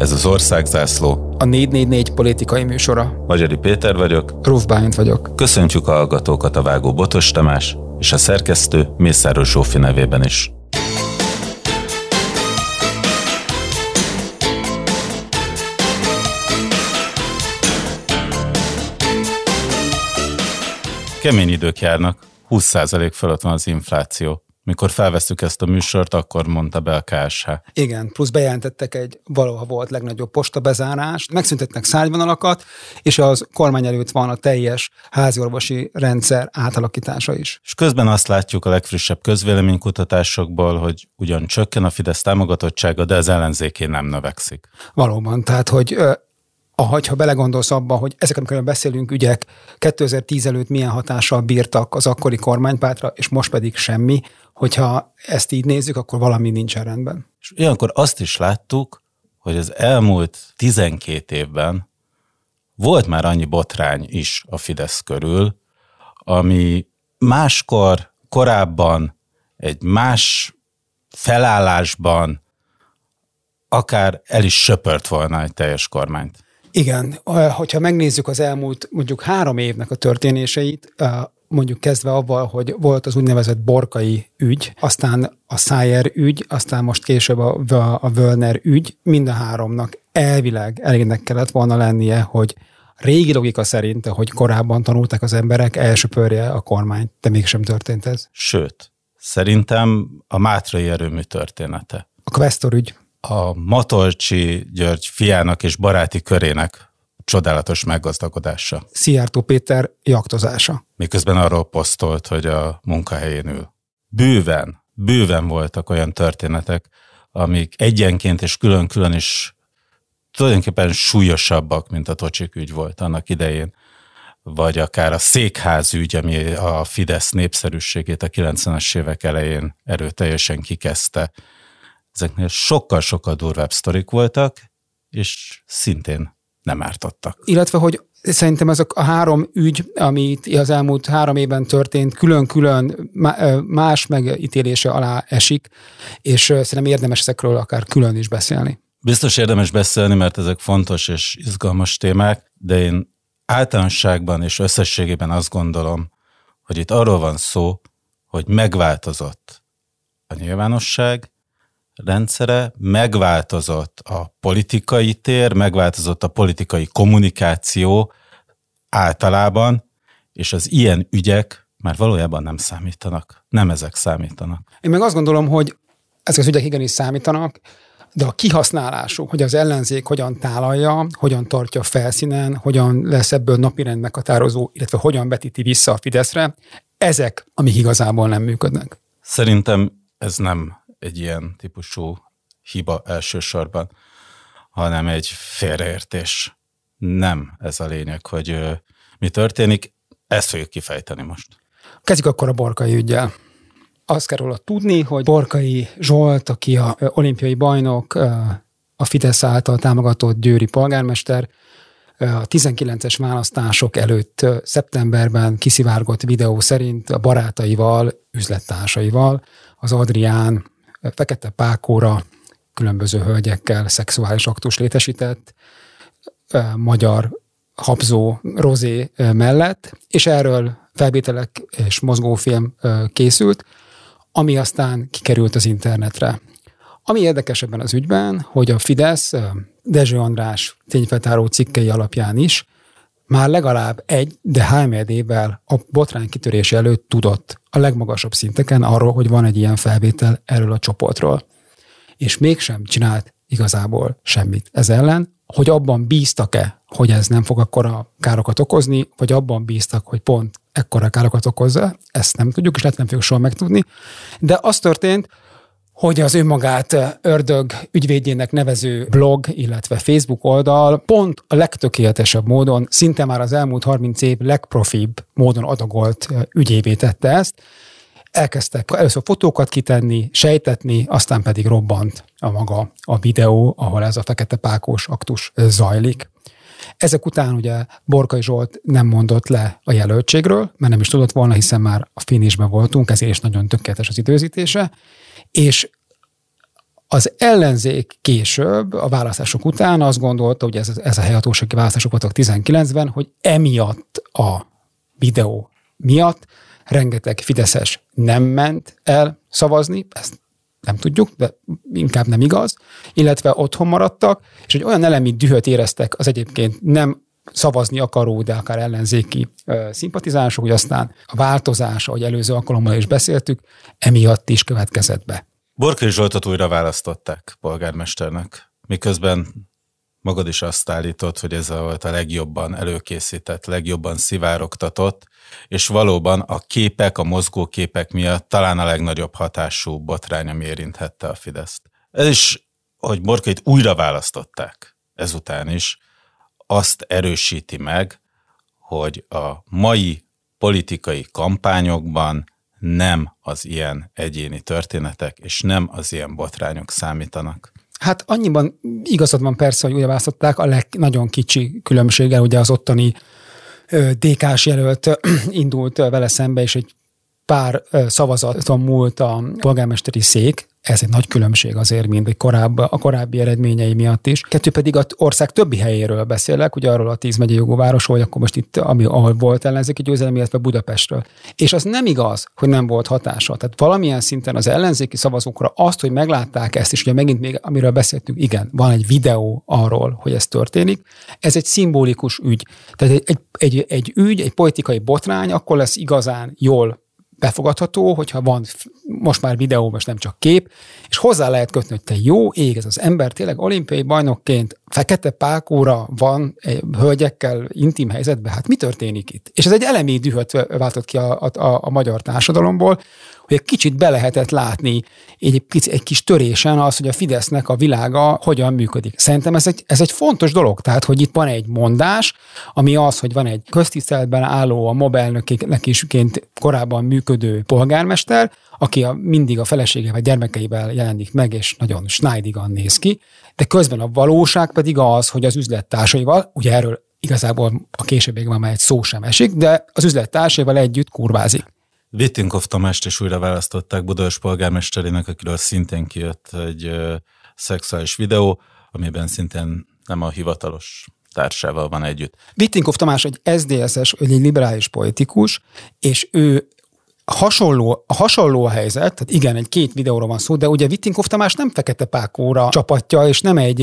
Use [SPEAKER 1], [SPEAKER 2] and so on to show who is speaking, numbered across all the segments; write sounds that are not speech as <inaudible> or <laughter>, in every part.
[SPEAKER 1] Ez az Országzászló.
[SPEAKER 2] A 444 politikai műsora.
[SPEAKER 1] Magyari Péter vagyok.
[SPEAKER 2] Ruf Bálint vagyok.
[SPEAKER 1] Köszöntjük a hallgatókat a Vágó Botos Tamás és a szerkesztő Mészáros Zsófi nevében is. Kemény idők járnak, 20% fölött van az infláció. Mikor felvesztük ezt a műsort, akkor mondta be a KSH.
[SPEAKER 2] Igen, plusz bejelentettek egy valaha volt legnagyobb postabezárást, megszüntetnek szállvonalakat, és az kormány előtt van a teljes háziorvosi rendszer átalakítása is.
[SPEAKER 1] És közben azt látjuk a legfrissebb közvéleménykutatásokból, hogy ugyan csökken a Fidesz támogatottsága, de az ellenzéké nem növekszik.
[SPEAKER 2] Valóban, tehát hogy ha belegondolsz abba, hogy ezek, amikor beszélünk ügyek 2010 előtt milyen hatással bírtak az akkori kormánypátra, és most pedig semmi, hogyha ezt így nézzük, akkor valami nincsen rendben.
[SPEAKER 1] És ilyenkor azt is láttuk, hogy az elmúlt 12 évben volt már annyi botrány is a Fidesz körül, ami máskor, korábban, egy más felállásban akár el is söpört volna egy teljes kormányt.
[SPEAKER 2] Igen, hogyha megnézzük az elmúlt mondjuk három évnek a történéseit, mondjuk kezdve avval, hogy volt az úgynevezett borkai ügy, aztán a Szájer ügy, aztán most később a, a Völner ügy, mind a háromnak elvileg elégnek kellett volna lennie, hogy régi logika szerint, hogy korábban tanulták az emberek, elsöpörje a kormányt, de mégsem történt ez.
[SPEAKER 1] Sőt, szerintem a Mátrai erőmű története.
[SPEAKER 2] A Questor ügy
[SPEAKER 1] a Matolcsi György fiának és baráti körének csodálatos meggazdagodása.
[SPEAKER 2] Szijjártó Péter jaktozása.
[SPEAKER 1] Miközben arról posztolt, hogy a munkahelyén ül. Bőven, bőven voltak olyan történetek, amik egyenként és külön-külön is tulajdonképpen súlyosabbak, mint a Tocsik ügy volt annak idején, vagy akár a székház ügy, ami a Fidesz népszerűségét a 90-es évek elején erőteljesen kikezdte ezeknél sokkal-sokkal durvább sztorik voltak, és szintén nem ártottak.
[SPEAKER 2] Illetve, hogy szerintem ezek a három ügy, amit az elmúlt három évben történt, külön-külön más megítélése alá esik, és szerintem érdemes ezekről akár külön is beszélni.
[SPEAKER 1] Biztos érdemes beszélni, mert ezek fontos és izgalmas témák, de én általánosságban és összességében azt gondolom, hogy itt arról van szó, hogy megváltozott a nyilvánosság, rendszere, megváltozott a politikai tér, megváltozott a politikai kommunikáció általában, és az ilyen ügyek már valójában nem számítanak. Nem ezek számítanak.
[SPEAKER 2] Én meg azt gondolom, hogy ezek az ügyek igenis számítanak, de a kihasználásuk, hogy az ellenzék hogyan tálalja, hogyan tartja felszínen, hogyan lesz ebből napirend meghatározó, illetve hogyan vetíti vissza a Fideszre, ezek, amik igazából nem működnek.
[SPEAKER 1] Szerintem ez nem egy ilyen típusú hiba elsősorban, hanem egy félreértés. Nem ez a lényeg, hogy mi történik, ezt fogjuk kifejteni most.
[SPEAKER 2] Kezdjük akkor a Borkai ügyel. Azt kell róla tudni, hogy Borkai Zsolt, aki a olimpiai bajnok, a Fidesz által támogatott győri polgármester, a 19-es választások előtt szeptemberben kiszivárgott videó szerint a barátaival, üzlettársaival az Adrián fekete pákóra különböző hölgyekkel szexuális aktus létesített, magyar habzó rozé mellett, és erről felvételek és mozgófilm készült, ami aztán kikerült az internetre. Ami érdekes ebben az ügyben, hogy a Fidesz Dezső András tényfeltáró cikkei alapján is már legalább egy, de három évvel a botrány kitörése előtt tudott a legmagasabb szinteken arról, hogy van egy ilyen felvétel erről a csoportról. És mégsem csinált igazából semmit ez ellen, hogy abban bíztak-e, hogy ez nem fog akkora károkat okozni, vagy abban bíztak, hogy pont ekkora károkat okozza, ezt nem tudjuk, és lehet nem fogjuk soha megtudni. De az történt, hogy az önmagát ördög ügyvédjének nevező blog, illetve Facebook oldal pont a legtökéletesebb módon, szinte már az elmúlt 30 év legprofibb módon adagolt ügyévé tette ezt. Elkezdtek először fotókat kitenni, sejtetni, aztán pedig robbant a maga a videó, ahol ez a fekete pákos aktus zajlik. Ezek után ugye Borkai Zsolt nem mondott le a jelöltségről, mert nem is tudott volna, hiszen már a finisben voltunk, ezért is nagyon tökéletes az időzítése, és Az ellenzék később, a választások után azt gondolta, hogy ez, ez a helyhatósági választások voltak 19-ben, hogy emiatt a videó miatt rengeteg Fideszes nem ment el szavazni, ezt nem tudjuk, de inkább nem igaz, illetve otthon maradtak, és egy olyan elemi dühöt éreztek az egyébként nem szavazni akaró, de akár ellenzéki szimpatizánsok, hogy aztán a változás, ahogy előző alkalommal is beszéltük, emiatt is következett be.
[SPEAKER 1] Borkai Zsoltot újra választották polgármesternek, miközben magad is azt állított, hogy ez volt a legjobban előkészített, legjobban szivárogtatott, és valóban a képek, a mozgóképek miatt talán a legnagyobb hatású botrány, ami érinthette a Fideszt. Ez is, hogy Borkait újra választották ezután is, azt erősíti meg, hogy a mai politikai kampányokban nem az ilyen egyéni történetek, és nem az ilyen botrányok számítanak.
[SPEAKER 2] Hát annyiban igazad van persze, hogy újra a leg, nagyon kicsi különbséggel ugye az ottani DK-s jelölt indult vele szembe, és egy pár szavazaton múlt a polgármesteri szék, ez egy nagy különbség azért, mint egy korább, a korábbi eredményei miatt is. Kettő pedig az ország többi helyéről beszélek, ugye arról a tíz megyei jogú városról, hogy akkor most itt, ami, ahol volt ellenzéki győzelem, illetve Budapestről. És az nem igaz, hogy nem volt hatása. Tehát valamilyen szinten az ellenzéki szavazókra azt, hogy meglátták ezt, és ugye megint még, amiről beszéltünk, igen, van egy videó arról, hogy ez történik, ez egy szimbolikus ügy. Tehát egy, egy, egy, egy ügy, egy politikai botrány, akkor lesz igazán jól befogadható, hogyha van most már videó, most nem csak kép, és hozzá lehet kötni, hogy te jó ég, ez az ember tényleg olimpiai bajnokként fekete pákóra van egy hölgyekkel intim helyzetben, hát mi történik itt? És ez egy elemi dühöt váltott ki a, a, a magyar társadalomból, hogy egy kicsit be lehetett látni egy, egy kis törésen az, hogy a Fidesznek a világa hogyan működik. Szerintem ez egy, ez egy fontos dolog, tehát hogy itt van egy mondás, ami az, hogy van egy köztiszteletben álló a mobelnöknek isként korábban működő polgármester, aki a, mindig a feleségével, gyermekeivel jelenik meg, és nagyon snajdigan néz ki, de közben a valóság pedig az, hogy az üzlettársaival, ugye erről igazából a későbbiekben már egy szó sem esik, de az üzlettársaival együtt kurvázik.
[SPEAKER 1] Vittinkov Tamást is újra választották Budapest polgármesterének, akiről szintén kijött egy ö, szexuális videó, amiben szintén nem a hivatalos társával van együtt.
[SPEAKER 2] Vittinkov Tamás egy SZDSZ-es, egy liberális politikus, és ő hasonló, hasonló a helyzet, tehát igen, egy két videóról van szó, de ugye Vittinkov Tamás nem Fekete Pákóra csapatja, és nem egy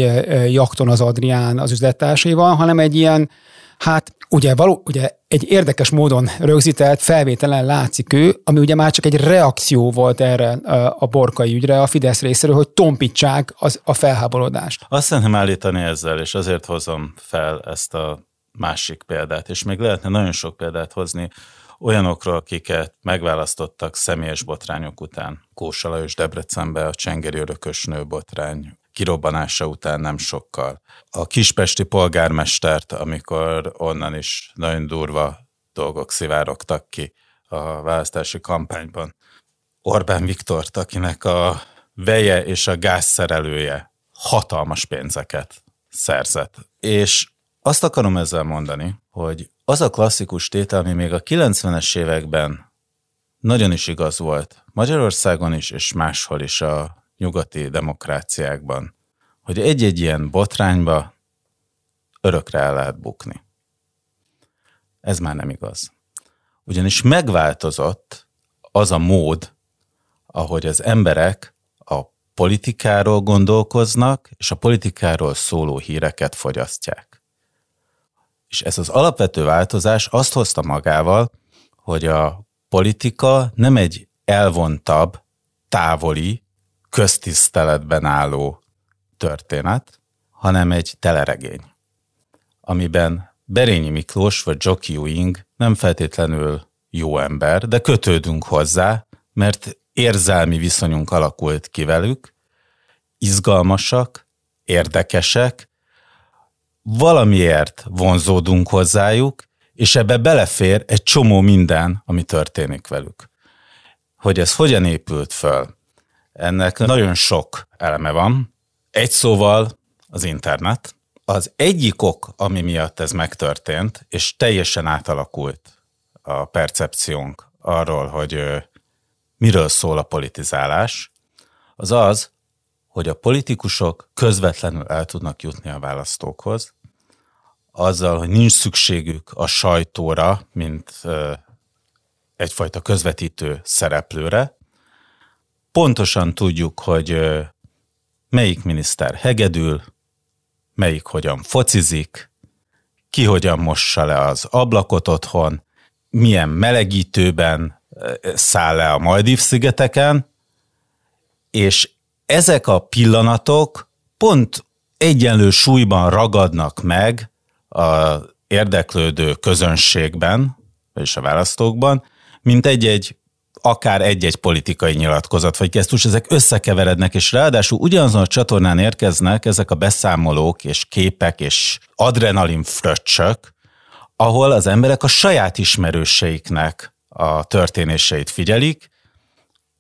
[SPEAKER 2] jakton az Adrián az üzlettársaival, hanem egy ilyen Hát ugye, való, ugye egy érdekes módon rögzített felvételen látszik ő, ami ugye már csak egy reakció volt erre a borkai ügyre a Fidesz részéről, hogy tompítsák az, a felháborodást.
[SPEAKER 1] Azt szeretném állítani ezzel, és azért hozom fel ezt a másik példát, és még lehetne nagyon sok példát hozni olyanokról, akiket megválasztottak személyes botrányok után. Kósa Lajos Debrecenbe a Csengeri örökösnő botrány kirobbanása után nem sokkal. A kispesti polgármestert, amikor onnan is nagyon durva dolgok szivárogtak ki a választási kampányban. Orbán Viktort, akinek a veje és a gázszerelője hatalmas pénzeket szerzett. És azt akarom ezzel mondani, hogy az a klasszikus tétel, ami még a 90-es években nagyon is igaz volt, Magyarországon is és máshol is a nyugati demokráciákban, hogy egy-egy ilyen botrányba örökre el lehet bukni. Ez már nem igaz. Ugyanis megváltozott az a mód, ahogy az emberek a politikáról gondolkoznak, és a politikáról szóló híreket fogyasztják. És ez az alapvető változás azt hozta magával, hogy a politika nem egy elvontabb, távoli, köztiszteletben álló történet, hanem egy teleregény, amiben Berényi Miklós vagy Jockey Ewing nem feltétlenül jó ember, de kötődünk hozzá, mert érzelmi viszonyunk alakult ki velük, izgalmasak, érdekesek, valamiért vonzódunk hozzájuk, és ebbe belefér egy csomó minden, ami történik velük. Hogy ez hogyan épült föl, ennek nagyon sok eleme van. Egy szóval az internet. Az egyik ok, ami miatt ez megtörtént, és teljesen átalakult a percepciónk arról, hogy miről szól a politizálás, az az, hogy a politikusok közvetlenül el tudnak jutni a választókhoz, azzal, hogy nincs szükségük a sajtóra, mint egyfajta közvetítő szereplőre. Pontosan tudjuk, hogy melyik miniszter hegedül, melyik hogyan focizik, ki hogyan mossa le az ablakot otthon, milyen melegítőben száll le a Maldív-szigeteken, és ezek a pillanatok pont egyenlő súlyban ragadnak meg a érdeklődő közönségben, vagyis a választókban, mint egy-egy akár egy-egy politikai nyilatkozat vagy gesztus, ezek összekeverednek, és ráadásul ugyanazon a csatornán érkeznek ezek a beszámolók és képek és adrenalin fröccsök, ahol az emberek a saját ismerőseiknek a történéseit figyelik,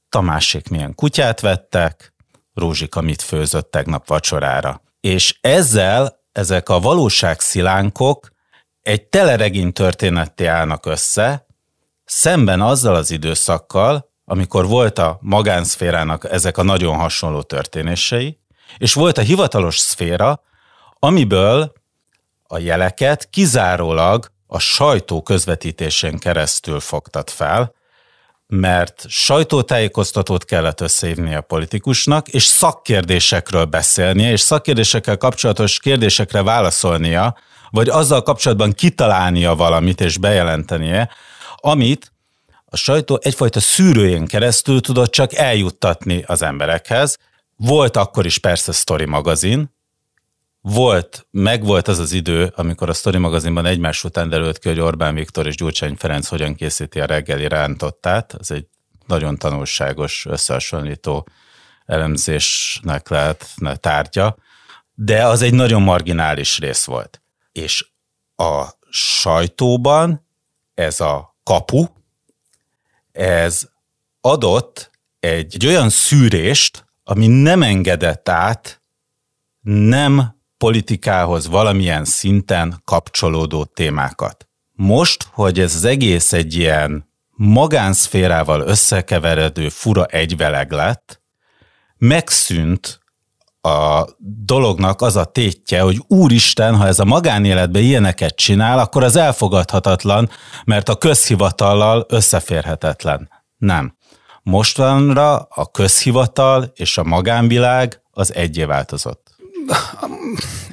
[SPEAKER 1] Tamásék milyen kutyát vettek, Rózsika mit főzött tegnap vacsorára. És ezzel ezek a valóságszilánkok egy teleregény történetté állnak össze, szemben azzal az időszakkal, amikor volt a magánszférának ezek a nagyon hasonló történései, és volt a hivatalos szféra, amiből a jeleket kizárólag a sajtó közvetítésén keresztül fogtat fel, mert sajtótájékoztatót kellett összehívni a politikusnak, és szakkérdésekről beszélnie, és szakkérdésekkel kapcsolatos kérdésekre válaszolnia, vagy azzal kapcsolatban kitalálnia valamit és bejelentenie, amit a sajtó egyfajta szűrőjén keresztül tudott csak eljuttatni az emberekhez. Volt akkor is persze Story magazin, volt, meg volt az az idő, amikor a Story magazinban egymás után derült ki, hogy Orbán Viktor és Gyurcsány Ferenc hogyan készíti a reggeli rántottát. Ez egy nagyon tanulságos, összehasonlító elemzésnek lehet tárgya, de az egy nagyon marginális rész volt. És a sajtóban ez a kapu, ez adott egy, egy olyan szűrést, ami nem engedett át nem politikához valamilyen szinten kapcsolódó témákat. Most, hogy ez az egész egy ilyen magánszférával összekeveredő fura egyveleg lett, megszűnt a dolognak az a tétje, hogy úristen, ha ez a magánéletben ilyeneket csinál, akkor az elfogadhatatlan, mert a közhivatallal összeférhetetlen. Nem. Mostanra a közhivatal és a magánvilág az egyé változott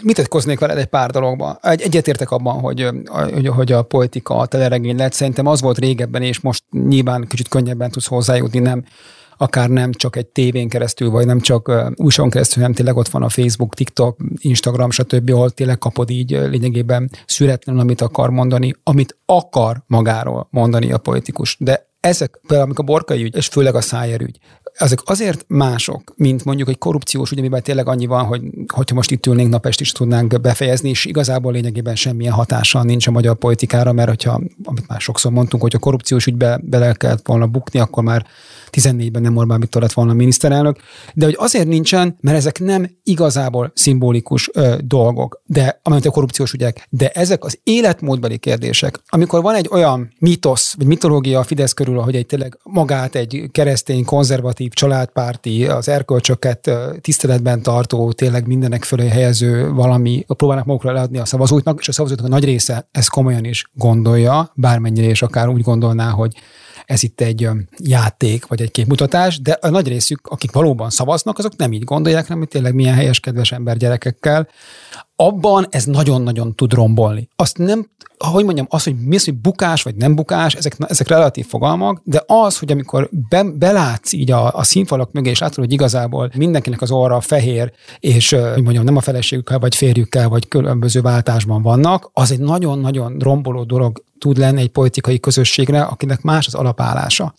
[SPEAKER 2] mit tetkoznék veled egy pár dologban? Egy, egyetértek abban, hogy, hogy, hogy a politika a teleregény lett. Szerintem az volt régebben, és most nyilván kicsit könnyebben tudsz hozzájutni, nem akár nem csak egy tévén keresztül, vagy nem csak újságon keresztül, hanem tényleg ott van a Facebook, TikTok, Instagram, stb., ahol tényleg kapod így lényegében szüretlenül, amit akar mondani, amit akar magáról mondani a politikus. De ezek, például amikor a borkai ügy, és főleg a szájerügy, ezek azért mások, mint mondjuk egy korrupciós ügy, amiben tényleg annyi van, hogy hogyha most itt ülnénk napest is tudnánk befejezni, és igazából lényegében semmilyen hatása nincs a magyar politikára, mert hogyha, amit már sokszor mondtunk, hogy a korrupciós ügybe bele kellett volna bukni, akkor már 14-ben nem Orbán Viktor lett volna miniszterelnök, de hogy azért nincsen, mert ezek nem igazából szimbolikus ö, dolgok, de amelyek a korrupciós ügyek, de ezek az életmódbeli kérdések. Amikor van egy olyan mitosz, vagy mitológia a Fidesz körül, hogy egy tényleg magát egy keresztény, konzervatív, családpárti, az erkölcsöket tiszteletben tartó, tényleg mindenek fölé helyező valami, próbálnak magukra leadni a szavazóknak, és a szavazóknak a nagy része ezt komolyan is gondolja, bármennyire is akár úgy gondolná, hogy ez itt egy játék, vagy egy képmutatás, de a nagy részük, akik valóban szavaznak, azok nem így gondolják, hanem hogy tényleg milyen helyes, kedves ember gyerekekkel. Abban ez nagyon-nagyon tud rombolni. Azt nem, hogy mondjam, az, hogy mi az, hogy bukás vagy nem bukás, ezek, ezek relatív fogalmak, de az, hogy amikor be, belátsz így a, a színfalak mögé, és látod, hogy igazából mindenkinek az orra fehér, és hogy mondjam, nem a feleségükkel, vagy férjükkel, vagy különböző váltásban vannak, az egy nagyon-nagyon romboló dolog tud lenni egy politikai közösségre, akinek más az alapállása.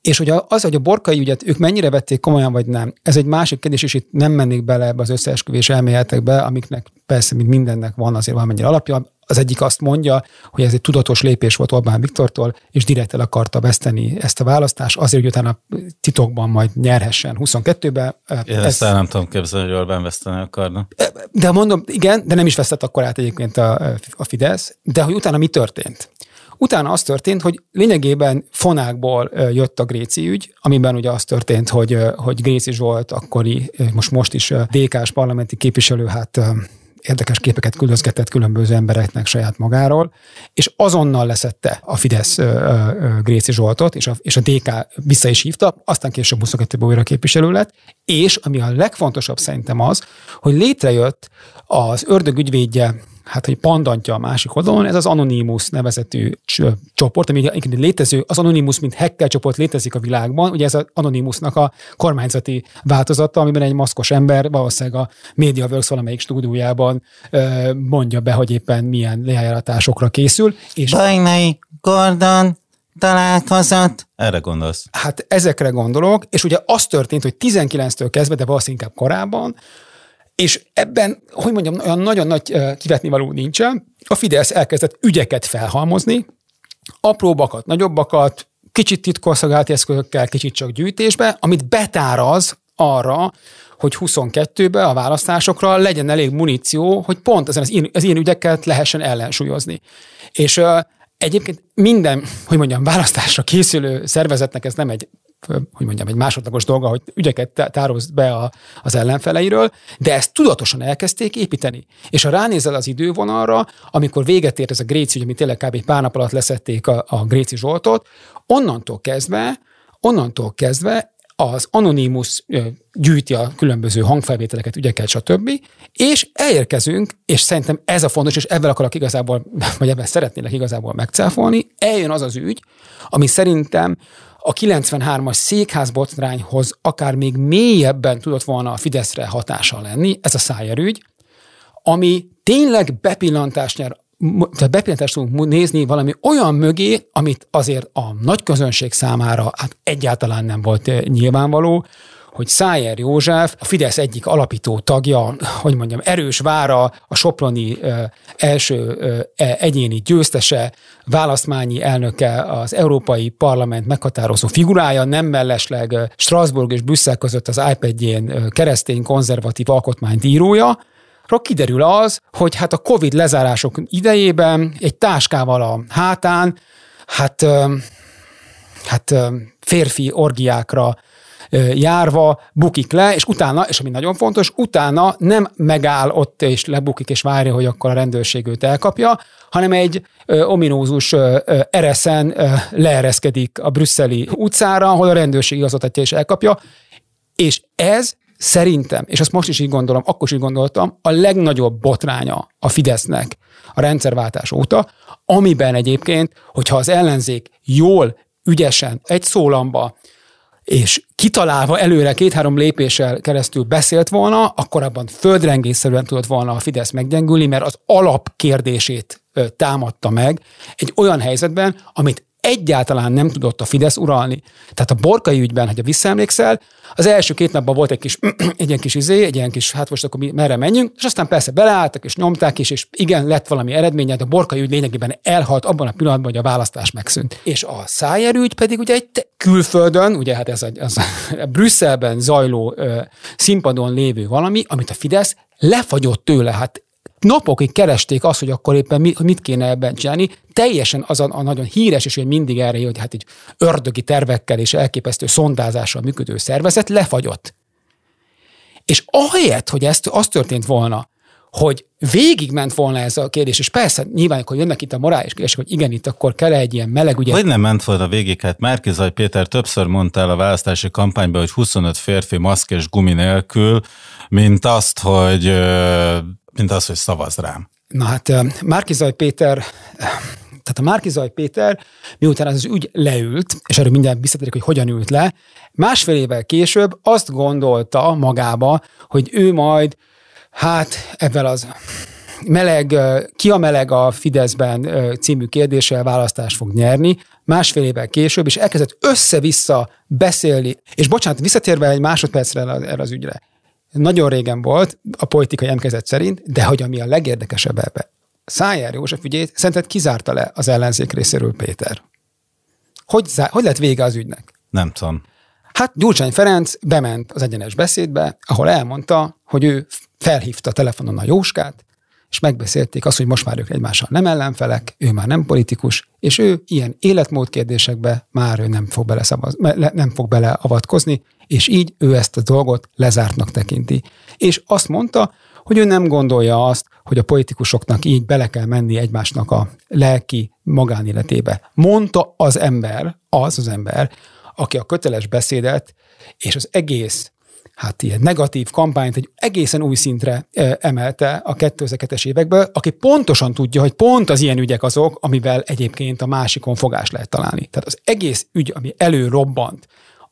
[SPEAKER 2] És hogy az, hogy a borkai ügyet ők mennyire vették komolyan, vagy nem, ez egy másik kérdés, és itt nem mennék bele ebbe az összeesküvés elméletekbe, amiknek persze, mint mindennek van azért valamennyire alapja. Az egyik azt mondja, hogy ez egy tudatos lépés volt Orbán Viktortól, és direkt el akarta veszteni ezt a választást, azért, hogy utána titokban majd nyerhessen 22-ben.
[SPEAKER 1] Én ezt el nem tudom képzelni, hogy Orbán veszteni akarna.
[SPEAKER 2] De mondom, igen, de nem is vesztett akkor át egyébként a, a Fidesz, de hogy utána mi történt? Utána az történt, hogy lényegében fonákból jött a Gréci ügy, amiben ugye az történt, hogy, hogy Gréci Zsolt akkori, most most is DK-s parlamenti képviselő, hát érdekes képeket küldözgetett különböző embereknek saját magáról, és azonnal leszette a Fidesz Gréci Zsoltot, és a, és a DK vissza is hívta, aztán később 22-ben újra képviselő lett, és ami a legfontosabb szerintem az, hogy létrejött az ördög ügyvédje hát hogy pandantja a másik oldalon, ez az Anonymous nevezetű csoport, ami egyébként létező, az Anonymous, mint hacker csoport létezik a világban, ugye ez az Anonymousnak a kormányzati változata, amiben egy maszkos ember valószínűleg a MediaWorks valamelyik stúdiójában mondja be, hogy éppen milyen lejáratásokra készül.
[SPEAKER 1] És Bajnai Gordon találkozott. Erre gondolsz?
[SPEAKER 2] Hát ezekre gondolok, és ugye az történt, hogy 19-től kezdve, de valószínűleg inkább korábban, és ebben, hogy mondjam, olyan nagyon nagy kivetnivaló nincsen. A Fidesz elkezdett ügyeket felhalmozni, apróbbakat, nagyobbakat, kicsit titkosszolgálati eszközökkel, kicsit csak gyűjtésbe, amit betáraz arra, hogy 22-ben a választásokra legyen elég muníció, hogy pont ezen az ilyen, az ilyen ügyeket lehessen ellensúlyozni. És egyébként minden, hogy mondjam, választásra készülő szervezetnek ez nem egy hogy mondjam, egy másodlagos dolga, hogy ügyeket tároz be a, az ellenfeleiről, de ezt tudatosan elkezdték építeni. És ha ránézel az idővonalra, amikor véget ért ez a Gréci, ami tényleg kb. pár nap alatt leszették a, a Gréci Zsoltot, onnantól kezdve, onnantól kezdve az Anonymous gyűjti a különböző hangfelvételeket, ügyeket, stb. És elérkezünk, és szerintem ez a fontos, és ebben akarok igazából, <laughs> vagy ebben szeretnélek igazából megcáfolni, eljön az az ügy, ami szerintem a 93-as székházbotrányhoz akár még mélyebben tudott volna a Fideszre hatással lenni, ez a Szájer ügy, ami tényleg bepillantást nyer tehát bepillantást tudunk nézni valami olyan mögé, amit azért a nagy közönség számára hát egyáltalán nem volt eh, nyilvánvaló, hogy Szájer József, a Fidesz egyik alapító tagja, hogy mondjam, erős vára, a Soproni ö, első e, egyéni győztese, választmányi elnöke, az Európai Parlament meghatározó figurája, nem mellesleg Strasbourg és Brüsszel között az iPad-jén keresztény konzervatív alkotmányt írója, Ról kiderül az, hogy hát a Covid lezárások idejében egy táskával a hátán, hát, hát férfi orgiákra járva bukik le, és utána, és ami nagyon fontos, utána nem megáll ott és lebukik és várja, hogy akkor a rendőrség őt elkapja, hanem egy ominózus ereszen leereszkedik a brüsszeli utcára, ahol a rendőrség igazgatatja és elkapja, és ez szerintem, és azt most is így gondolom, akkor is így gondoltam, a legnagyobb botránya a Fidesznek a rendszerváltás óta, amiben egyébként, hogyha az ellenzék jól, ügyesen, egy szólamba és kitalálva előre két-három lépéssel keresztül beszélt volna, akkor abban földrengésszerűen tudott volna a Fidesz meggyengülni, mert az alapkérdését támadta meg egy olyan helyzetben, amit egyáltalán nem tudott a Fidesz uralni. Tehát a borkai ügyben, ha visszaemlékszel, az első két napban volt egy kis, <clears throat> egy ilyen kis izé, egy ilyen kis, hát most akkor mi, merre menjünk, és aztán persze beleálltak, és nyomták is, és igen, lett valami eredménye, de a borkai ügy lényegében elhalt abban a pillanatban, hogy a választás megszűnt. És a szájer ügy pedig ugye egy külföldön, ugye hát ez a, ez a, Brüsszelben zajló ö, színpadon lévő valami, amit a Fidesz lefagyott tőle. Hát napokig keresték azt, hogy akkor éppen mit, mit kéne ebben csinálni. Teljesen az a, a nagyon híres, és hogy mindig erre hogy hát egy ördögi tervekkel és elképesztő szondázással működő szervezet lefagyott. És ahelyett, hogy ezt, az történt volna, hogy végigment volna ez a kérdés, és persze nyilván, hogy jönnek itt a morális kérdések, hogy igen, itt akkor kell egy ilyen meleg, ugye.
[SPEAKER 1] Hogy nem ment volna végig? Hát Márkizaj Péter többször mondta el a választási kampányban, hogy 25 férfi maszk és gumi nélkül, mint azt, hogy mint az, hogy szavaz rám.
[SPEAKER 2] Na hát Márkizaj Péter tehát a Márkizaj Péter, miután ez az ügy leült, és erről mindjárt visszatérek, hogy hogyan ült le, másfél évvel később azt gondolta magába, hogy ő majd, hát ebben az meleg, ki a meleg a Fideszben című kérdéssel választást fog nyerni, másfél évvel később, és elkezdett össze-vissza beszélni. És bocsánat, visszatérve egy másodpercre erre az ügyre nagyon régen volt, a politikai emkezet szerint, de hogy ami a legérdekesebb ebbe, Szájár József ügyét szerinted kizárta le az ellenzék részéről Péter. Hogy, hogy lett vége az ügynek?
[SPEAKER 1] Nem tudom.
[SPEAKER 2] Hát Gyurcsány Ferenc bement az egyenes beszédbe, ahol elmondta, hogy ő felhívta telefonon a Jóskát, és megbeszélték azt, hogy most már ők egymással nem ellenfelek, ő már nem politikus, és ő ilyen életmód kérdésekbe már ő nem fog, bele szavaz, nem fog beleavatkozni, és így ő ezt a dolgot lezártnak tekinti. És azt mondta, hogy ő nem gondolja azt, hogy a politikusoknak így bele kell menni egymásnak a lelki magánéletébe. Mondta az ember, az az ember, aki a köteles beszédet és az egész hát ilyen negatív kampányt egy egészen új szintre emelte a 2002-es évekből, aki pontosan tudja, hogy pont az ilyen ügyek azok, amivel egyébként a másikon fogás lehet találni. Tehát az egész ügy, ami előrobbant,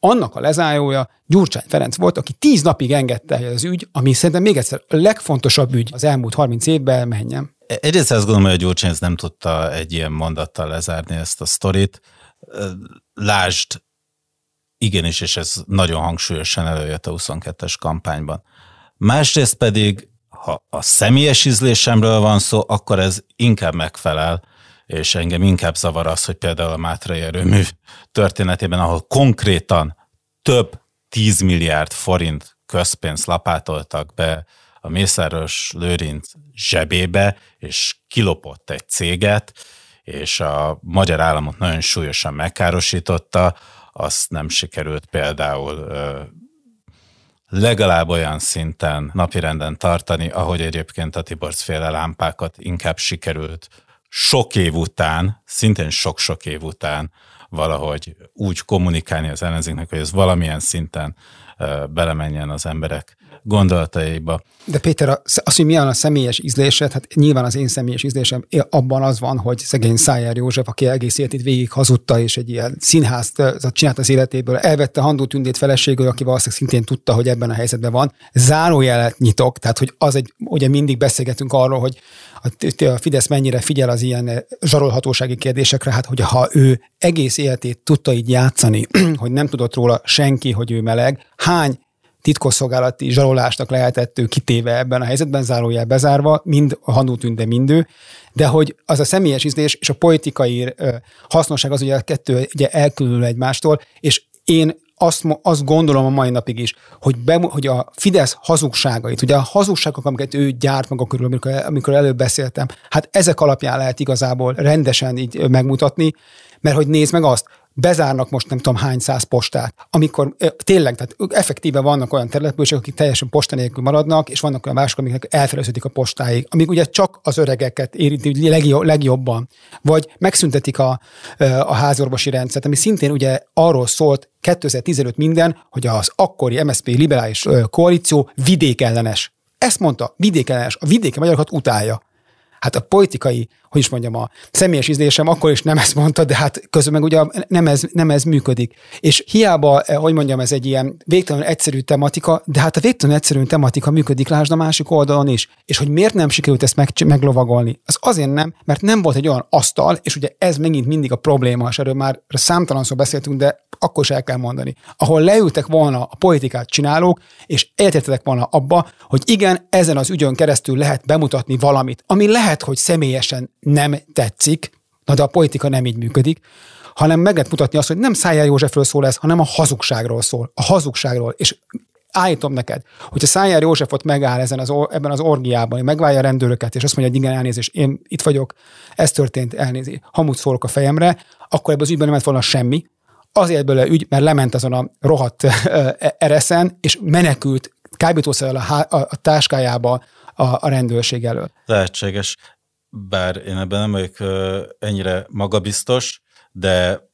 [SPEAKER 2] annak a lezárója Gyurcsány Ferenc volt, aki tíz napig engedte, hogy az ügy, ami szerintem még egyszer a legfontosabb ügy az elmúlt 30 évben menjen.
[SPEAKER 1] Egyrészt azt gondolom, hogy a Gyurcsány nem tudta egy ilyen mondattal lezárni ezt a sztorit. Lásd, igenis, és ez nagyon hangsúlyosan előjött a 22-es kampányban. Másrészt pedig, ha a személyes ízlésemről van szó, akkor ez inkább megfelel, és engem inkább zavar az, hogy például a Mátrai erőmű történetében, ahol konkrétan több 10 milliárd forint közpénzt lapátoltak be a Mészáros Lőrinc zsebébe, és kilopott egy céget, és a magyar államot nagyon súlyosan megkárosította, azt nem sikerült például legalább olyan szinten napirenden tartani, ahogy egyébként a Tiborc féle lámpákat inkább sikerült sok év után, szintén sok-sok év után valahogy úgy kommunikálni az ellenzéknek, hogy ez valamilyen szinten belemenjen az emberek gondolataiba.
[SPEAKER 2] De Péter, az, hogy milyen a személyes ízlésed, hát nyilván az én személyes ízlésem abban az van, hogy szegény Szájár József, aki egész életét végig hazudta, és egy ilyen színházt csinált az életéből, elvette Handó Tündét feleségül, aki valószínűleg szintén tudta, hogy ebben a helyzetben van. Zárójelet nyitok, tehát hogy az egy, ugye mindig beszélgetünk arról, hogy a Fidesz mennyire figyel az ilyen zsarolhatósági kérdésekre, hát hogy ha ő egész életét tudta így játszani, <clears throat> hogy nem tudott róla senki, hogy ő meleg, hány titkosszolgálati zsarolásnak lehetett ő kitéve ebben a helyzetben, zárójel bezárva, mind a Hanú Tünde mindő, de hogy az a személyes ízlés és a politikai hasznosság az ugye a kettő ugye elkülönül egymástól, és én azt, azt gondolom a mai napig is, hogy, be, hogy a Fidesz hazugságait, ugye a hazugságok, amiket ő gyárt maga körül, amikor, amikor előbb beszéltem, hát ezek alapján lehet igazából rendesen így megmutatni, mert hogy nézd meg azt, bezárnak most nem tudom hány száz postát, amikor tényleg, tehát effektíve vannak olyan települések, akik teljesen posta nélkül maradnak, és vannak olyan mások, amiknek elfeleződik a postáig, amik ugye csak az öregeket érinti legjobban, vagy megszüntetik a, a házorvosi rendszert, ami szintén ugye arról szólt 2015 minden, hogy az akkori MSZP liberális koalíció vidékellenes. Ezt mondta, vidékellenes. A vidéki magyarokat utálja hát a politikai, hogy is mondjam, a személyes ízlésem akkor is nem ezt mondta, de hát közben meg ugye nem ez, nem ez működik. És hiába, eh, hogy mondjam, ez egy ilyen végtelenül egyszerű tematika, de hát a végtelenül egyszerű tematika működik, lásd a másik oldalon is. És hogy miért nem sikerült ezt meg, meglovagolni? Az azért nem, mert nem volt egy olyan asztal, és ugye ez megint mindig a probléma, és erről már számtalanszor beszéltünk, de akkor is el kell mondani, ahol leültek volna a politikát csinálók, és értettek volna abba, hogy igen, ezen az ügyön keresztül lehet bemutatni valamit, ami lehet, hogy személyesen nem tetszik, na de a politika nem így működik, hanem meg lehet mutatni azt, hogy nem Szájár Józsefről szól ez, hanem a hazugságról szól. A hazugságról. És állítom neked, hogyha Szájár Józsefot megáll ezen az, ebben az orgiában, hogy megválja a rendőröket, és azt mondja, hogy igen, elnézést, én itt vagyok, ez történt, elnézést, hamut szólok a fejemre, akkor ebben az ügyben nem lett volna semmi, azért bele ügy, mert lement azon a rohadt ereszen, és menekült kábítószerrel a, a, a táskájába a, a rendőrség elől.
[SPEAKER 1] Lehetséges, bár én ebben nem vagyok ennyire magabiztos, de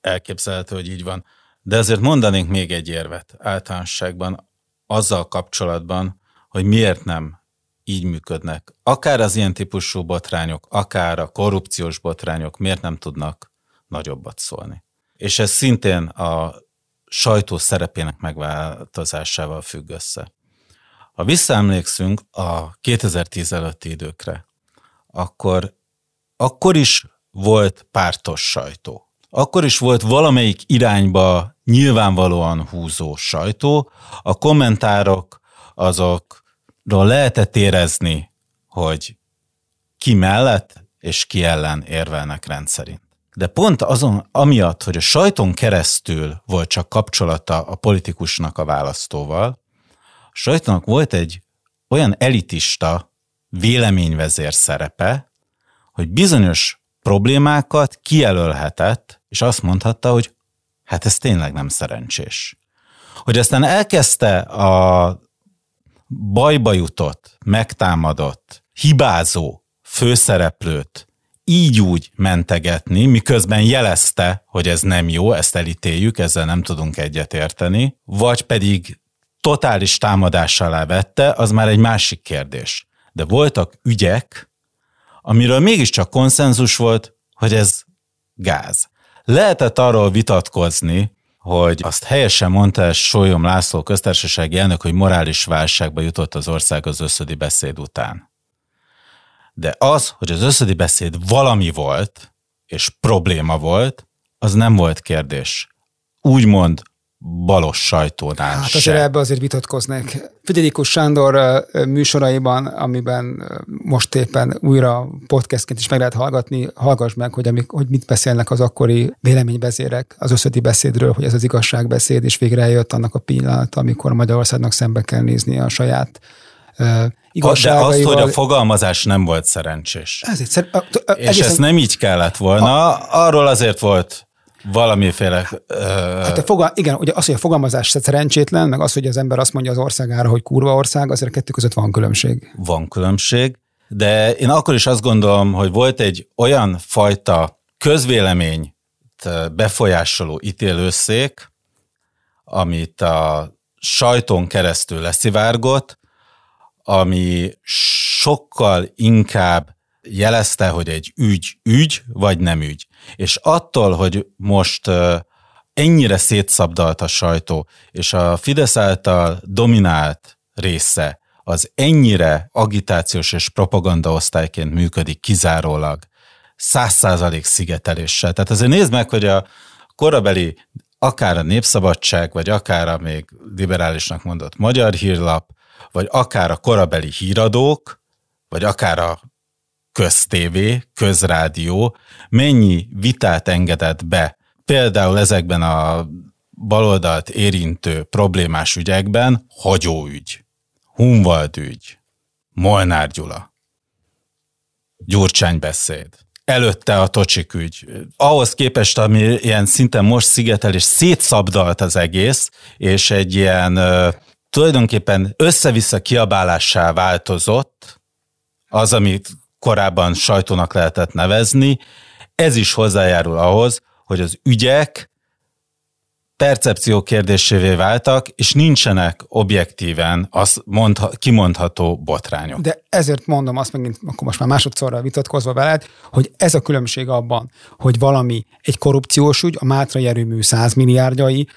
[SPEAKER 1] elképzelhető, hogy így van. De azért mondanénk még egy érvet általánosságban azzal kapcsolatban, hogy miért nem így működnek. Akár az ilyen típusú botrányok, akár a korrupciós botrányok miért nem tudnak nagyobbat szólni és ez szintén a sajtó szerepének megváltozásával függ össze. Ha visszaemlékszünk a 2010 előtti időkre, akkor, akkor is volt pártos sajtó. Akkor is volt valamelyik irányba nyilvánvalóan húzó sajtó. A kommentárok azokról lehetett érezni, hogy ki mellett és ki ellen érvelnek rendszerint. De pont azon, amiatt, hogy a sajton keresztül volt csak kapcsolata a politikusnak a választóval, sajtónak volt egy olyan elitista véleményvezér szerepe, hogy bizonyos problémákat kijelölhetett, és azt mondhatta, hogy hát ez tényleg nem szerencsés. Hogy aztán elkezdte a bajba jutott, megtámadott, hibázó főszereplőt így úgy mentegetni, miközben jelezte, hogy ez nem jó, ezt elítéljük, ezzel nem tudunk egyetérteni, vagy pedig totális támadás alá vette, az már egy másik kérdés. De voltak ügyek, amiről mégiscsak konszenzus volt, hogy ez gáz. Lehetett arról vitatkozni, hogy azt helyesen mondta Sólyom László köztársasági elnök, hogy morális válságba jutott az ország az összödi beszéd után. De az, hogy az összödi beszéd valami volt, és probléma volt, az nem volt kérdés. Úgymond balos sajtónál
[SPEAKER 2] Hát azért se. ebbe azért vitatkoznék. Figyelikus Sándor műsoraiban, amiben most éppen újra podcastként is meg lehet hallgatni, hallgass meg, hogy, amik, hogy mit beszélnek az akkori véleménybeszérek az összödi beszédről, hogy ez az igazságbeszéd, és végre eljött annak a pillanat, amikor Magyarországnak szembe kell nézni a saját
[SPEAKER 1] de azt, hogy a fogalmazás nem volt szerencsés.
[SPEAKER 2] Ezért, szer- a,
[SPEAKER 1] a, és egészen... ezt nem így kellett volna, a, arról azért volt valamiféle... Uh...
[SPEAKER 2] Hát a fogal, igen, ugye az, hogy a fogalmazás szerencsétlen, meg az, hogy az ember azt mondja az országára, hogy kurva ország, azért a kettő között van különbség.
[SPEAKER 1] Van különbség, de én akkor is azt gondolom, hogy volt egy olyan fajta közvélemény befolyásoló ítélőszék, amit a sajton keresztül leszivárgott, ami sokkal inkább jelezte, hogy egy ügy ügy, vagy nem ügy. És attól, hogy most ennyire szétszabdalt a sajtó, és a Fidesz által dominált része az ennyire agitációs és propaganda osztályként működik kizárólag, száz százalék szigeteléssel. Tehát azért nézd meg, hogy a korabeli akár a Népszabadság, vagy akár a még liberálisnak mondott Magyar Hírlap, vagy akár a korabeli híradók, vagy akár a köztévé, közrádió mennyi vitát engedett be, például ezekben a baloldalt érintő problémás ügyekben, hagyóügy, Hunvald ügy, Molnár Gyula, Gyurcsány beszéd, előtte a Tocsik ügy. Ahhoz képest, ami ilyen szinten most szigetel és szétszabdalt az egész, és egy ilyen tulajdonképpen össze-vissza kiabálássá változott, az, amit korábban sajtónak lehetett nevezni, ez is hozzájárul ahhoz, hogy az ügyek percepció kérdésévé váltak, és nincsenek objektíven az mondha, kimondható botrányok.
[SPEAKER 2] De ezért mondom azt megint, akkor most már másodszorra vitatkozva veled, hogy ez a különbség abban, hogy valami egy korrupciós ügy, a Mátrai erőmű 100 milliárdjai,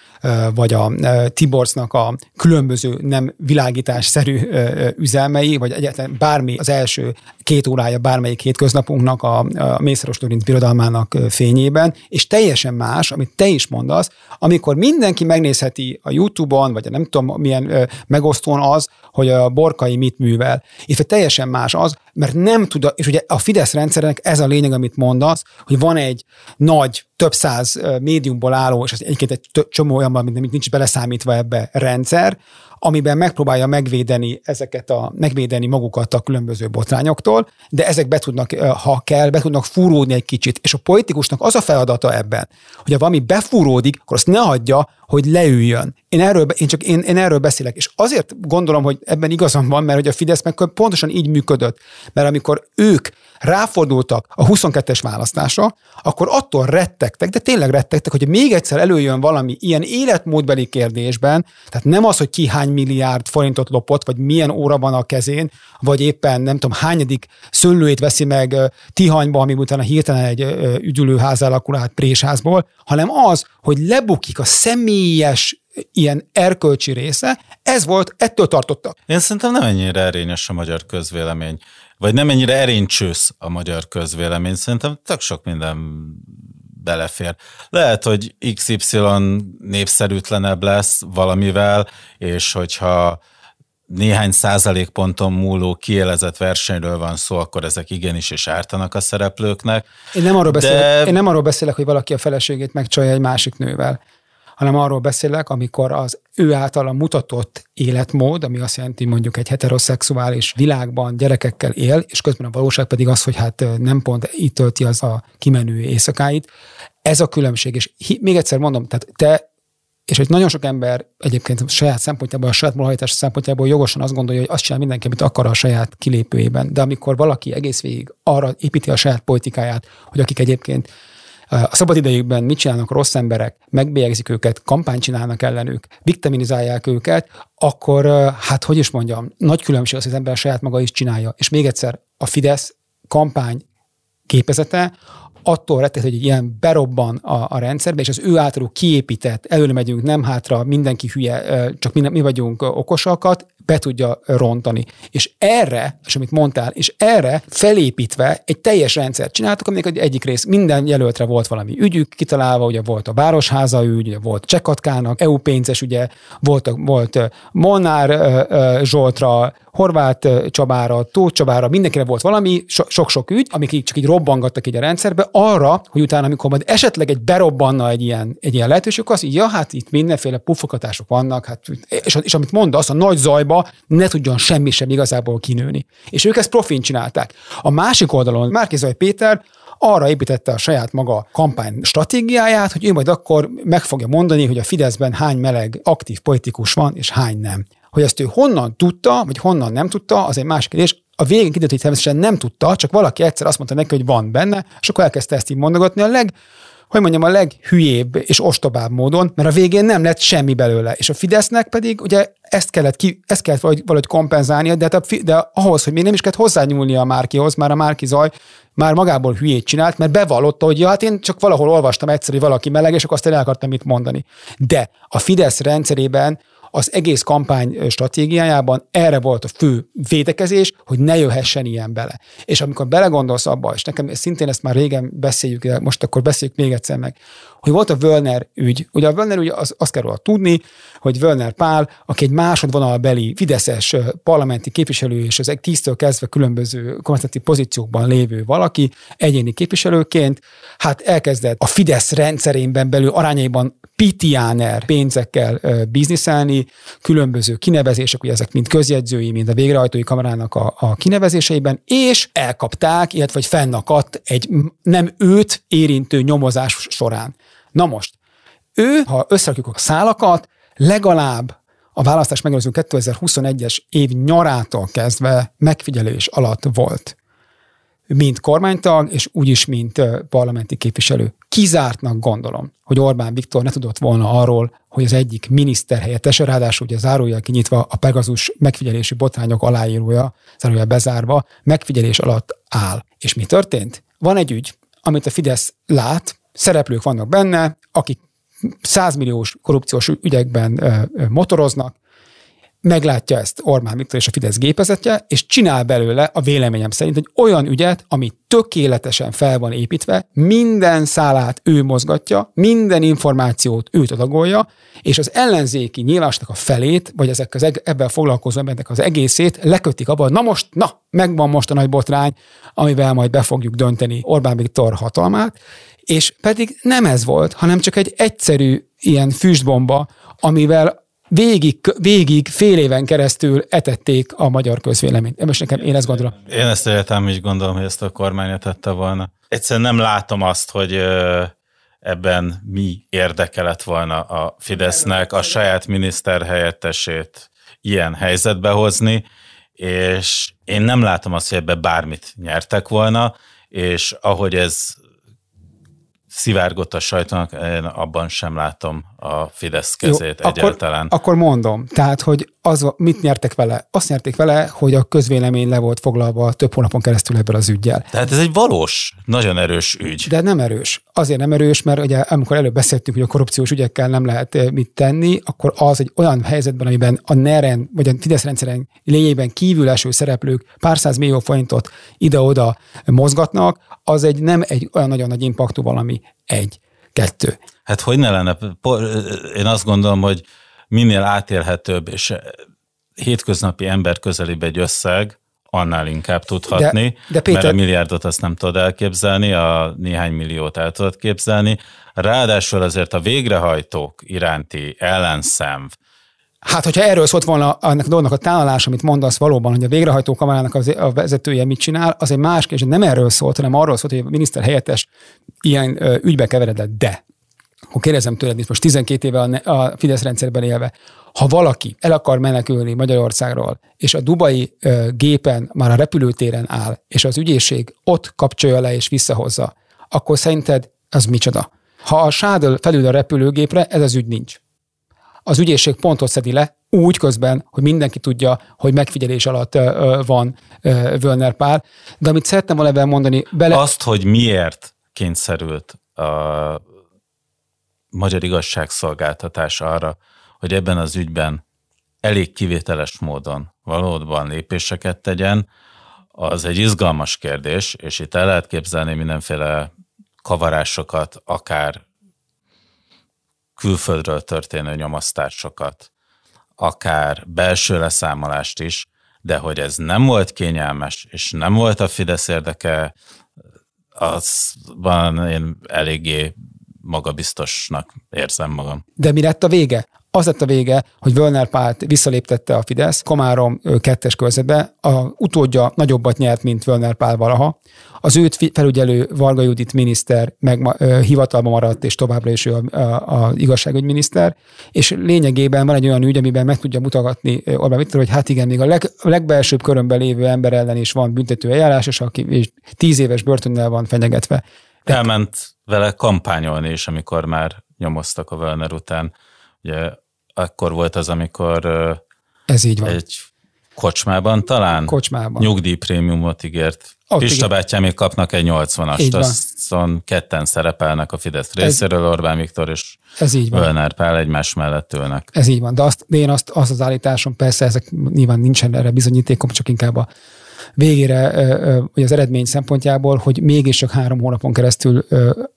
[SPEAKER 2] vagy a Tiborcnak a különböző nem világításszerű üzelmei, vagy egyáltalán bármi az első két órája bármelyik hétköznapunknak a, a Mészáros Lőrinc birodalmának fényében, és teljesen más, amit te is mondasz, amikor mindenki megnézheti a YouTube-on, vagy a nem tudom milyen megosztón az, hogy a Borkai mit művel. És teljesen más az, mert nem tud, és ugye a Fidesz rendszernek ez a lényeg, amit mondasz, hogy van egy nagy, több száz médiumból álló, és az egyébként egy csomó olyan, amit nincs beleszámítva ebbe rendszer, amiben megpróbálja megvédeni ezeket a, megvédeni magukat a különböző botrányoktól, de ezek be tudnak, ha kell, be tudnak fúródni egy kicsit. És a politikusnak az a feladata ebben, hogy ha valami befúródik, akkor azt ne hagyja, hogy leüljön. Én erről, én csak én, én erről beszélek, és azért gondolom, hogy ebben igazam van, mert hogy a Fidesz meg pontosan így működött, mert amikor ők ráfordultak a 22-es választásra, akkor attól rettegtek, de tényleg rettegtek, hogy még egyszer előjön valami ilyen életmódbeli kérdésben, tehát nem az, hogy ki hány milliárd forintot lopott, vagy milyen óra van a kezén, vagy éppen nem tudom, hányadik szőlőét veszi meg Tihanyba, ami utána hirtelen egy üdülőház alakul át Présházból, hanem az, hogy lebukik a személyes ilyen erkölcsi része, ez volt, ettől tartottak.
[SPEAKER 1] Én szerintem nem ennyire erényes a magyar közvélemény vagy nem ennyire erénycsősz a magyar közvélemény. Szerintem tök sok minden belefér. Lehet, hogy XY népszerűtlenebb lesz valamivel, és hogyha néhány százalékponton múló kielezett versenyről van szó, akkor ezek igenis is ártanak a szereplőknek.
[SPEAKER 2] Én nem arról, beszélek, de... én nem arról beszélek, hogy valaki a feleségét megcsalja egy másik nővel hanem arról beszélek, amikor az ő általa mutatott életmód, ami azt jelenti mondjuk egy heteroszexuális világban gyerekekkel él, és közben a valóság pedig az, hogy hát nem pont itt tölti az a kimenő éjszakáit. Ez a különbség, és még egyszer mondom, tehát te és hogy nagyon sok ember egyébként a saját szempontjából, a saját moralitás szempontjából jogosan azt gondolja, hogy azt csinál mindenki, amit akar a saját kilépőjében. De amikor valaki egész végig arra építi a saját politikáját, hogy akik egyébként a szabadidejükben mit csinálnak rossz emberek, megbélyegzik őket, kampányt csinálnak ellenük, viktimizálják őket, akkor hát hogy is mondjam, nagy különbség az, hogy az ember saját maga is csinálja. És még egyszer, a Fidesz kampány képezete attól rettet, hogy egy ilyen berobban a, a rendszerbe, és az ő általuk kiépített, előre megyünk, nem hátra, mindenki hülye, csak mi, mi vagyunk okosakat, be tudja rontani. És erre, és amit mondtál, és erre felépítve egy teljes rendszert csináltak, aminek egy egyik rész minden jelöltre volt valami ügyük kitalálva, ugye volt a Városháza ügy, ugye volt Csekatkának, EU pénzes, ugye volt, volt Molnár Zsoltra, Horváth Csabára, Tóth Csabára, mindenkire volt valami, sok-sok ügy, amik így csak így robbangattak így a rendszerbe, arra, hogy utána, amikor majd esetleg egy berobbanna egy ilyen, egy ilyen lehetőség, az így, ja, hát itt mindenféle pufokatások vannak, hát, és, és amit mondasz, a nagy zajba ne tudjon semmi sem igazából kinőni. És ők ezt profin csinálták. A másik oldalon Márkizaj Péter arra építette a saját maga kampány stratégiáját, hogy ő majd akkor meg fogja mondani, hogy a Fideszben hány meleg aktív politikus van, és hány nem. Hogy ezt ő honnan tudta, vagy honnan nem tudta, az egy másik kérdés. A végén kiderült, hogy természetesen nem tudta, csak valaki egyszer azt mondta neki, hogy van benne, és akkor elkezdte ezt így mondogatni. A leg hogy mondjam, a leghülyébb és ostobább módon, mert a végén nem lett semmi belőle. És a Fidesznek pedig ugye ezt kellett, ki, ezt kellett valahogy, valahogy kompenzálnia, de, hát de ahhoz, hogy még nem is kellett hozzányúlni a Márkihoz, már a Márki zaj már magából hülyét csinált, mert bevallotta, hogy ja, hát én csak valahol olvastam egyszer, hogy valaki meleg, és akkor azt el akartam mit mondani. De a Fidesz rendszerében az egész kampány stratégiájában erre volt a fő védekezés, hogy ne jöhessen ilyen bele. És amikor belegondolsz abba, és nekem szintén ezt már régen beszéljük, de most akkor beszéljük még egyszer meg, hogy volt a Völner ügy. Ugye a Völner ügy, az, azt kell róla tudni, hogy Völner Pál, aki egy másodvonalbeli fideszes parlamenti képviselő, és az tíztől kezdve különböző kormányzati pozíciókban lévő valaki, egyéni képviselőként, hát elkezdett a Fidesz rendszerében belül arányaiban pitiáner pénzekkel bizniszelni, különböző kinevezések, ugye ezek mind közjegyzői, mind a végrehajtói kamerának a, a kinevezéseiben, és elkapták, illetve vagy fennakadt egy nem őt érintő nyomozás során. Na most, ő, ha összerakjuk a szálakat, legalább a választás megelőző 2021-es év nyarától kezdve megfigyelés alatt volt mint kormánytag, és úgyis, mint parlamenti képviselő. Kizártnak gondolom, hogy Orbán Viktor ne tudott volna arról, hogy az egyik miniszter helyettese, ráadásul ugye zárójel kinyitva a Pegazus megfigyelési botrányok aláírója, zárójel bezárva, megfigyelés alatt áll. És mi történt? Van egy ügy, amit a Fidesz lát, szereplők vannak benne, akik százmilliós korrupciós ügyekben motoroznak, meglátja ezt Orbán Viktor és a Fidesz gépezetje, és csinál belőle a véleményem szerint egy olyan ügyet, ami tökéletesen fel van építve, minden szálát ő mozgatja, minden információt ő adagolja, és az ellenzéki nyilásnak a felét, vagy ezek az ebben foglalkozó embernek az egészét lekötik abban, na most, na, megvan most a nagy botrány, amivel majd be fogjuk dönteni Orbán Viktor hatalmát, és pedig nem ez volt, hanem csak egy egyszerű ilyen füstbomba, amivel végig, végig fél éven keresztül etették a magyar közvéleményt. Most nekem én ezt gondolom.
[SPEAKER 1] Én ezt értem, is gondolom, hogy ezt a kormány tette volna. Egyszerűen nem látom azt, hogy ebben mi érdeke lett volna a Fidesznek a saját miniszter helyettesét ilyen helyzetbe hozni, és én nem látom azt, hogy ebbe bármit nyertek volna, és ahogy ez szivárgott a sajtónak, én abban sem látom a Fidesz kezét Jó, egyáltalán.
[SPEAKER 2] Akkor, akkor mondom, tehát, hogy az, mit nyertek vele? Azt nyerték vele, hogy a közvélemény le volt foglalva több hónapon keresztül ebből az ügyjel.
[SPEAKER 1] Tehát ez egy valós, nagyon erős ügy.
[SPEAKER 2] De nem erős. Azért nem erős, mert ugye amikor előbb beszéltünk, hogy a korrupciós ügyekkel nem lehet eh, mit tenni, akkor az egy olyan helyzetben, amiben a NEREN, vagy a Fidesz rendszeren lényében kívül eső szereplők pár száz millió forintot ide-oda mozgatnak, az egy nem egy olyan nagyon nagy impaktú valami. Egy. Kettő.
[SPEAKER 1] Hát hogy ne lenne? Én azt gondolom, hogy minél átélhetőbb és hétköznapi ember közelibb egy összeg, annál inkább tudhatni, de, de Péter... mert a milliárdot azt nem tudod elképzelni, a néhány milliót el tudod képzelni. Ráadásul azért a végrehajtók iránti ellenszem,
[SPEAKER 2] Hát, hogyha erről szólt volna annak a dolognak a tálalás, amit mondasz valóban, hogy a végrehajtó kamarának a vezetője mit csinál, az egy más kérdés, nem erről szólt, hanem arról szólt, hogy a miniszter helyettes ilyen ügybe keveredett. De, ha kérdezem tőled, most 12 éve a, Fidesz rendszerben élve, ha valaki el akar menekülni Magyarországról, és a dubai gépen már a repülőtéren áll, és az ügyészség ott kapcsolja le és visszahozza, akkor szerinted az micsoda? Ha a sádöl felül a repülőgépre, ez az ügy nincs. Az ügyészség pontot szedi le, úgy közben, hogy mindenki tudja, hogy megfigyelés alatt van Völner Pál. De amit szerettem volna mondani, bele...
[SPEAKER 1] Azt, hogy miért kényszerült a magyar igazságszolgáltatás arra, hogy ebben az ügyben elég kivételes módon valóban lépéseket tegyen, az egy izgalmas kérdés, és itt el lehet képzelni mindenféle kavarásokat, akár külföldről történő nyomasztásokat, akár belső leszámolást is, de hogy ez nem volt kényelmes, és nem volt a Fidesz érdeke, azban én eléggé magabiztosnak érzem magam.
[SPEAKER 2] De mi lett a vége? Az lett a vége, hogy Völner Pált visszaléptette a Fidesz, Komárom kettes körzetbe, a utódja nagyobbat nyert, mint Völner Pál valaha. Az őt felügyelő Varga Judit miniszter meg hivatalban maradt, és továbbra is ő az igazságügyminiszter, és lényegében van egy olyan ügy, amiben meg tudja mutatni Orbán Viktor, hogy hát igen, még a, leg, a legbelsőbb körömben lévő ember ellen is van büntető eljárás, és aki és tíz éves börtönnel van fenyegetve.
[SPEAKER 1] Elment vele kampányolni is, amikor már nyomoztak a Völner után. Ugye akkor volt az, amikor
[SPEAKER 2] Ez így van.
[SPEAKER 1] egy kocsmában talán
[SPEAKER 2] kocsmában.
[SPEAKER 1] nyugdíjprémiumot ígért. Ott Pista bátyámék kapnak egy 80-ast, azon ketten szerepelnek a Fidesz részéről, Orbán Viktor és ez így van. Völner Pál egymás mellett ülnek.
[SPEAKER 2] Ez így van, de, azt, de én azt, azt az állításom, persze ezek nyilván nincsen erre bizonyítékom, csak inkább a végére hogy az eredmény szempontjából, hogy mégis csak három hónapon keresztül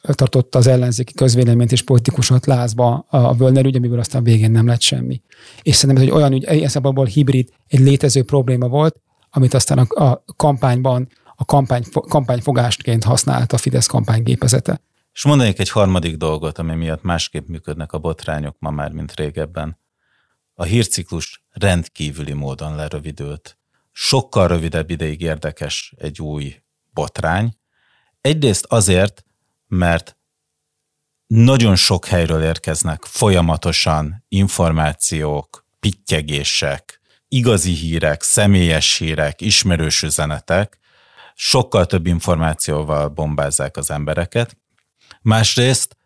[SPEAKER 2] tartott az ellenzéki közvéleményt és politikusot lázba a Völner ügy, amiből aztán végén nem lett semmi. És szerintem ez egy olyan ügy, ez abból hibrid, egy létező probléma volt, amit aztán a, a kampányban a kampány, kampányfogástként használt a Fidesz kampánygépezete.
[SPEAKER 1] És mondanék egy harmadik dolgot, ami miatt másképp működnek a botrányok ma már, mint régebben. A hírciklus rendkívüli módon lerövidült sokkal rövidebb ideig érdekes egy új botrány. Egyrészt azért, mert nagyon sok helyről érkeznek folyamatosan információk, pittyegések, igazi hírek, személyes hírek, ismerős üzenetek, sokkal több információval bombázzák az embereket. Másrészt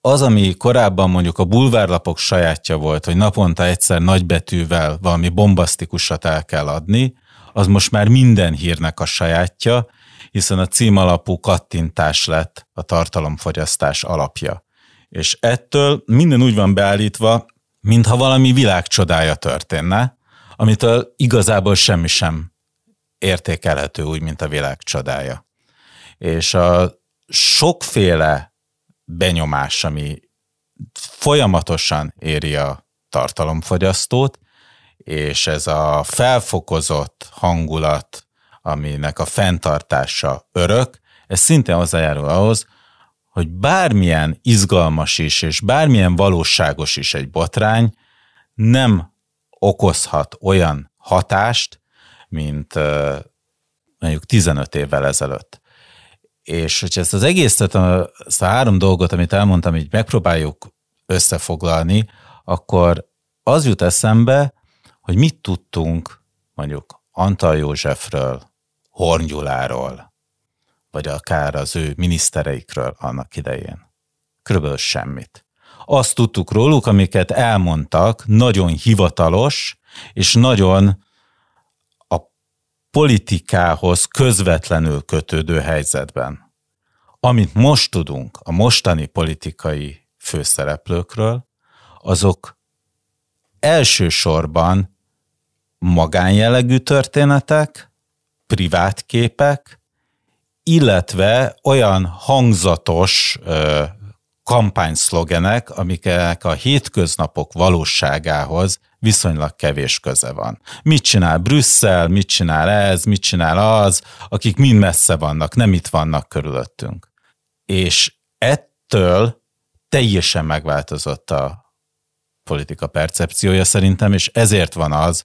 [SPEAKER 1] az, ami korábban mondjuk a bulvárlapok sajátja volt, hogy naponta egyszer nagybetűvel valami bombasztikusat el kell adni, az most már minden hírnek a sajátja, hiszen a címalapú kattintás lett a tartalomfogyasztás alapja. És ettől minden úgy van beállítva, mintha valami világcsodája történne, amitől igazából semmi sem értékelhető úgy, mint a világcsodája. És a sokféle benyomás, ami folyamatosan éri a tartalomfogyasztót, és ez a felfokozott hangulat, aminek a fenntartása örök, ez szintén hozzájárul ahhoz, hogy bármilyen izgalmas is, és bármilyen valóságos is egy botrány, nem okozhat olyan hatást, mint mondjuk 15 évvel ezelőtt. És hogyha ezt az egészet, ezt a három dolgot, amit elmondtam, így megpróbáljuk összefoglalni, akkor az jut eszembe, hogy mit tudtunk mondjuk Antal Józsefről, Hornyuláról, vagy akár az ő minisztereikről annak idején. Körülbelül semmit. Azt tudtuk róluk, amiket elmondtak, nagyon hivatalos, és nagyon politikához közvetlenül kötődő helyzetben. Amit most tudunk a mostani politikai főszereplőkről, azok elsősorban magánjellegű történetek, privát képek, illetve olyan hangzatos kampányszlogenek, amiknek a hétköznapok valóságához viszonylag kevés köze van. Mit csinál Brüsszel, mit csinál ez, mit csinál az, akik mind messze vannak, nem itt vannak körülöttünk. És ettől teljesen megváltozott a politika percepciója szerintem, és ezért van az,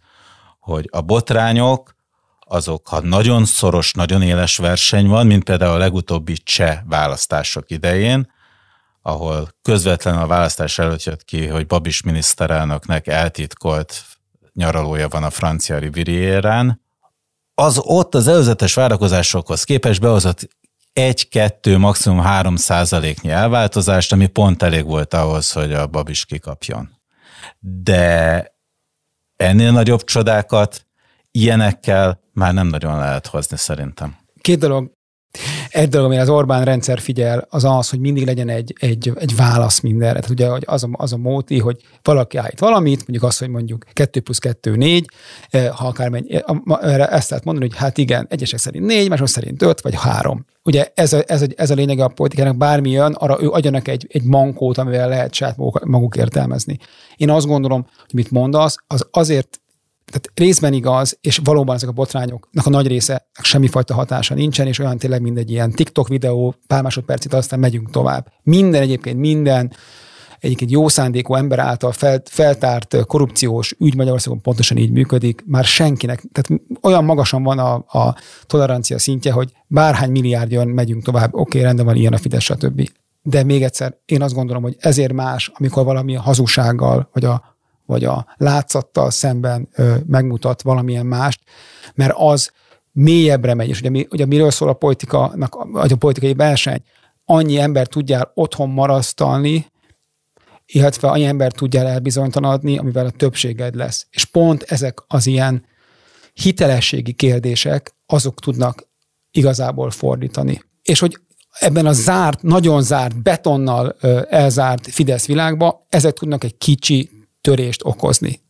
[SPEAKER 1] hogy a botrányok, azok, ha nagyon szoros, nagyon éles verseny van, mint például a legutóbbi cseh választások idején, ahol közvetlen a választás előtt jött ki, hogy Babis miniszterelnöknek eltitkolt nyaralója van a francia rivierán, az ott az előzetes várakozásokhoz képest behozott egy-kettő, maximum három százaléknyi elváltozást, ami pont elég volt ahhoz, hogy a Babis kikapjon. De ennél nagyobb csodákat ilyenekkel már nem nagyon lehet hozni szerintem.
[SPEAKER 2] Két dolog egy dolog, ami az Orbán rendszer figyel, az az, hogy mindig legyen egy, egy, egy válasz mindenre. Tehát ugye az a, az a móti, hogy valaki állít valamit, mondjuk azt, hogy mondjuk 2 plusz 2, 4, eh, ha akár megy, eh, ezt lehet mondani, hogy hát igen, egyesek szerint 4, mások szerint 5 vagy 3. Ugye ez a, ez a, ez a lényeg a politikának, bármi jön, arra ő adjanak egy, egy mankót, amivel lehet saját maguk, maguk értelmezni. Én azt gondolom, hogy mit mondasz, az azért tehát részben igaz, és valóban ezek a botrányoknak a nagy része semmifajta hatása nincsen, és olyan tényleg, mint egy ilyen TikTok videó, pár másodpercit, aztán megyünk tovább. Minden egyébként, minden egyébként jó szándékú ember által fel, feltárt korrupciós ügy Magyarországon pontosan így működik, már senkinek, tehát olyan magasan van a, a tolerancia szintje, hogy bárhány milliárd jön, megyünk tovább, oké, okay, rendben van, ilyen a Fidesz, stb. De még egyszer, én azt gondolom, hogy ezért más, amikor valami a hazugsággal, vagy a vagy a látszattal szemben ö, megmutat valamilyen mást, mert az mélyebbre megy, és ugye, mi, ugye miről szól a politikának, vagy a politikai verseny, annyi ember tudjál otthon marasztalni, illetve annyi ember tudjál elbizonytalanodni, amivel a többséged lesz. És pont ezek az ilyen hitelességi kérdések, azok tudnak igazából fordítani. És hogy ebben a zárt, nagyon zárt, betonnal elzárt Fidesz világba, ezek tudnak egy kicsi törést okozni.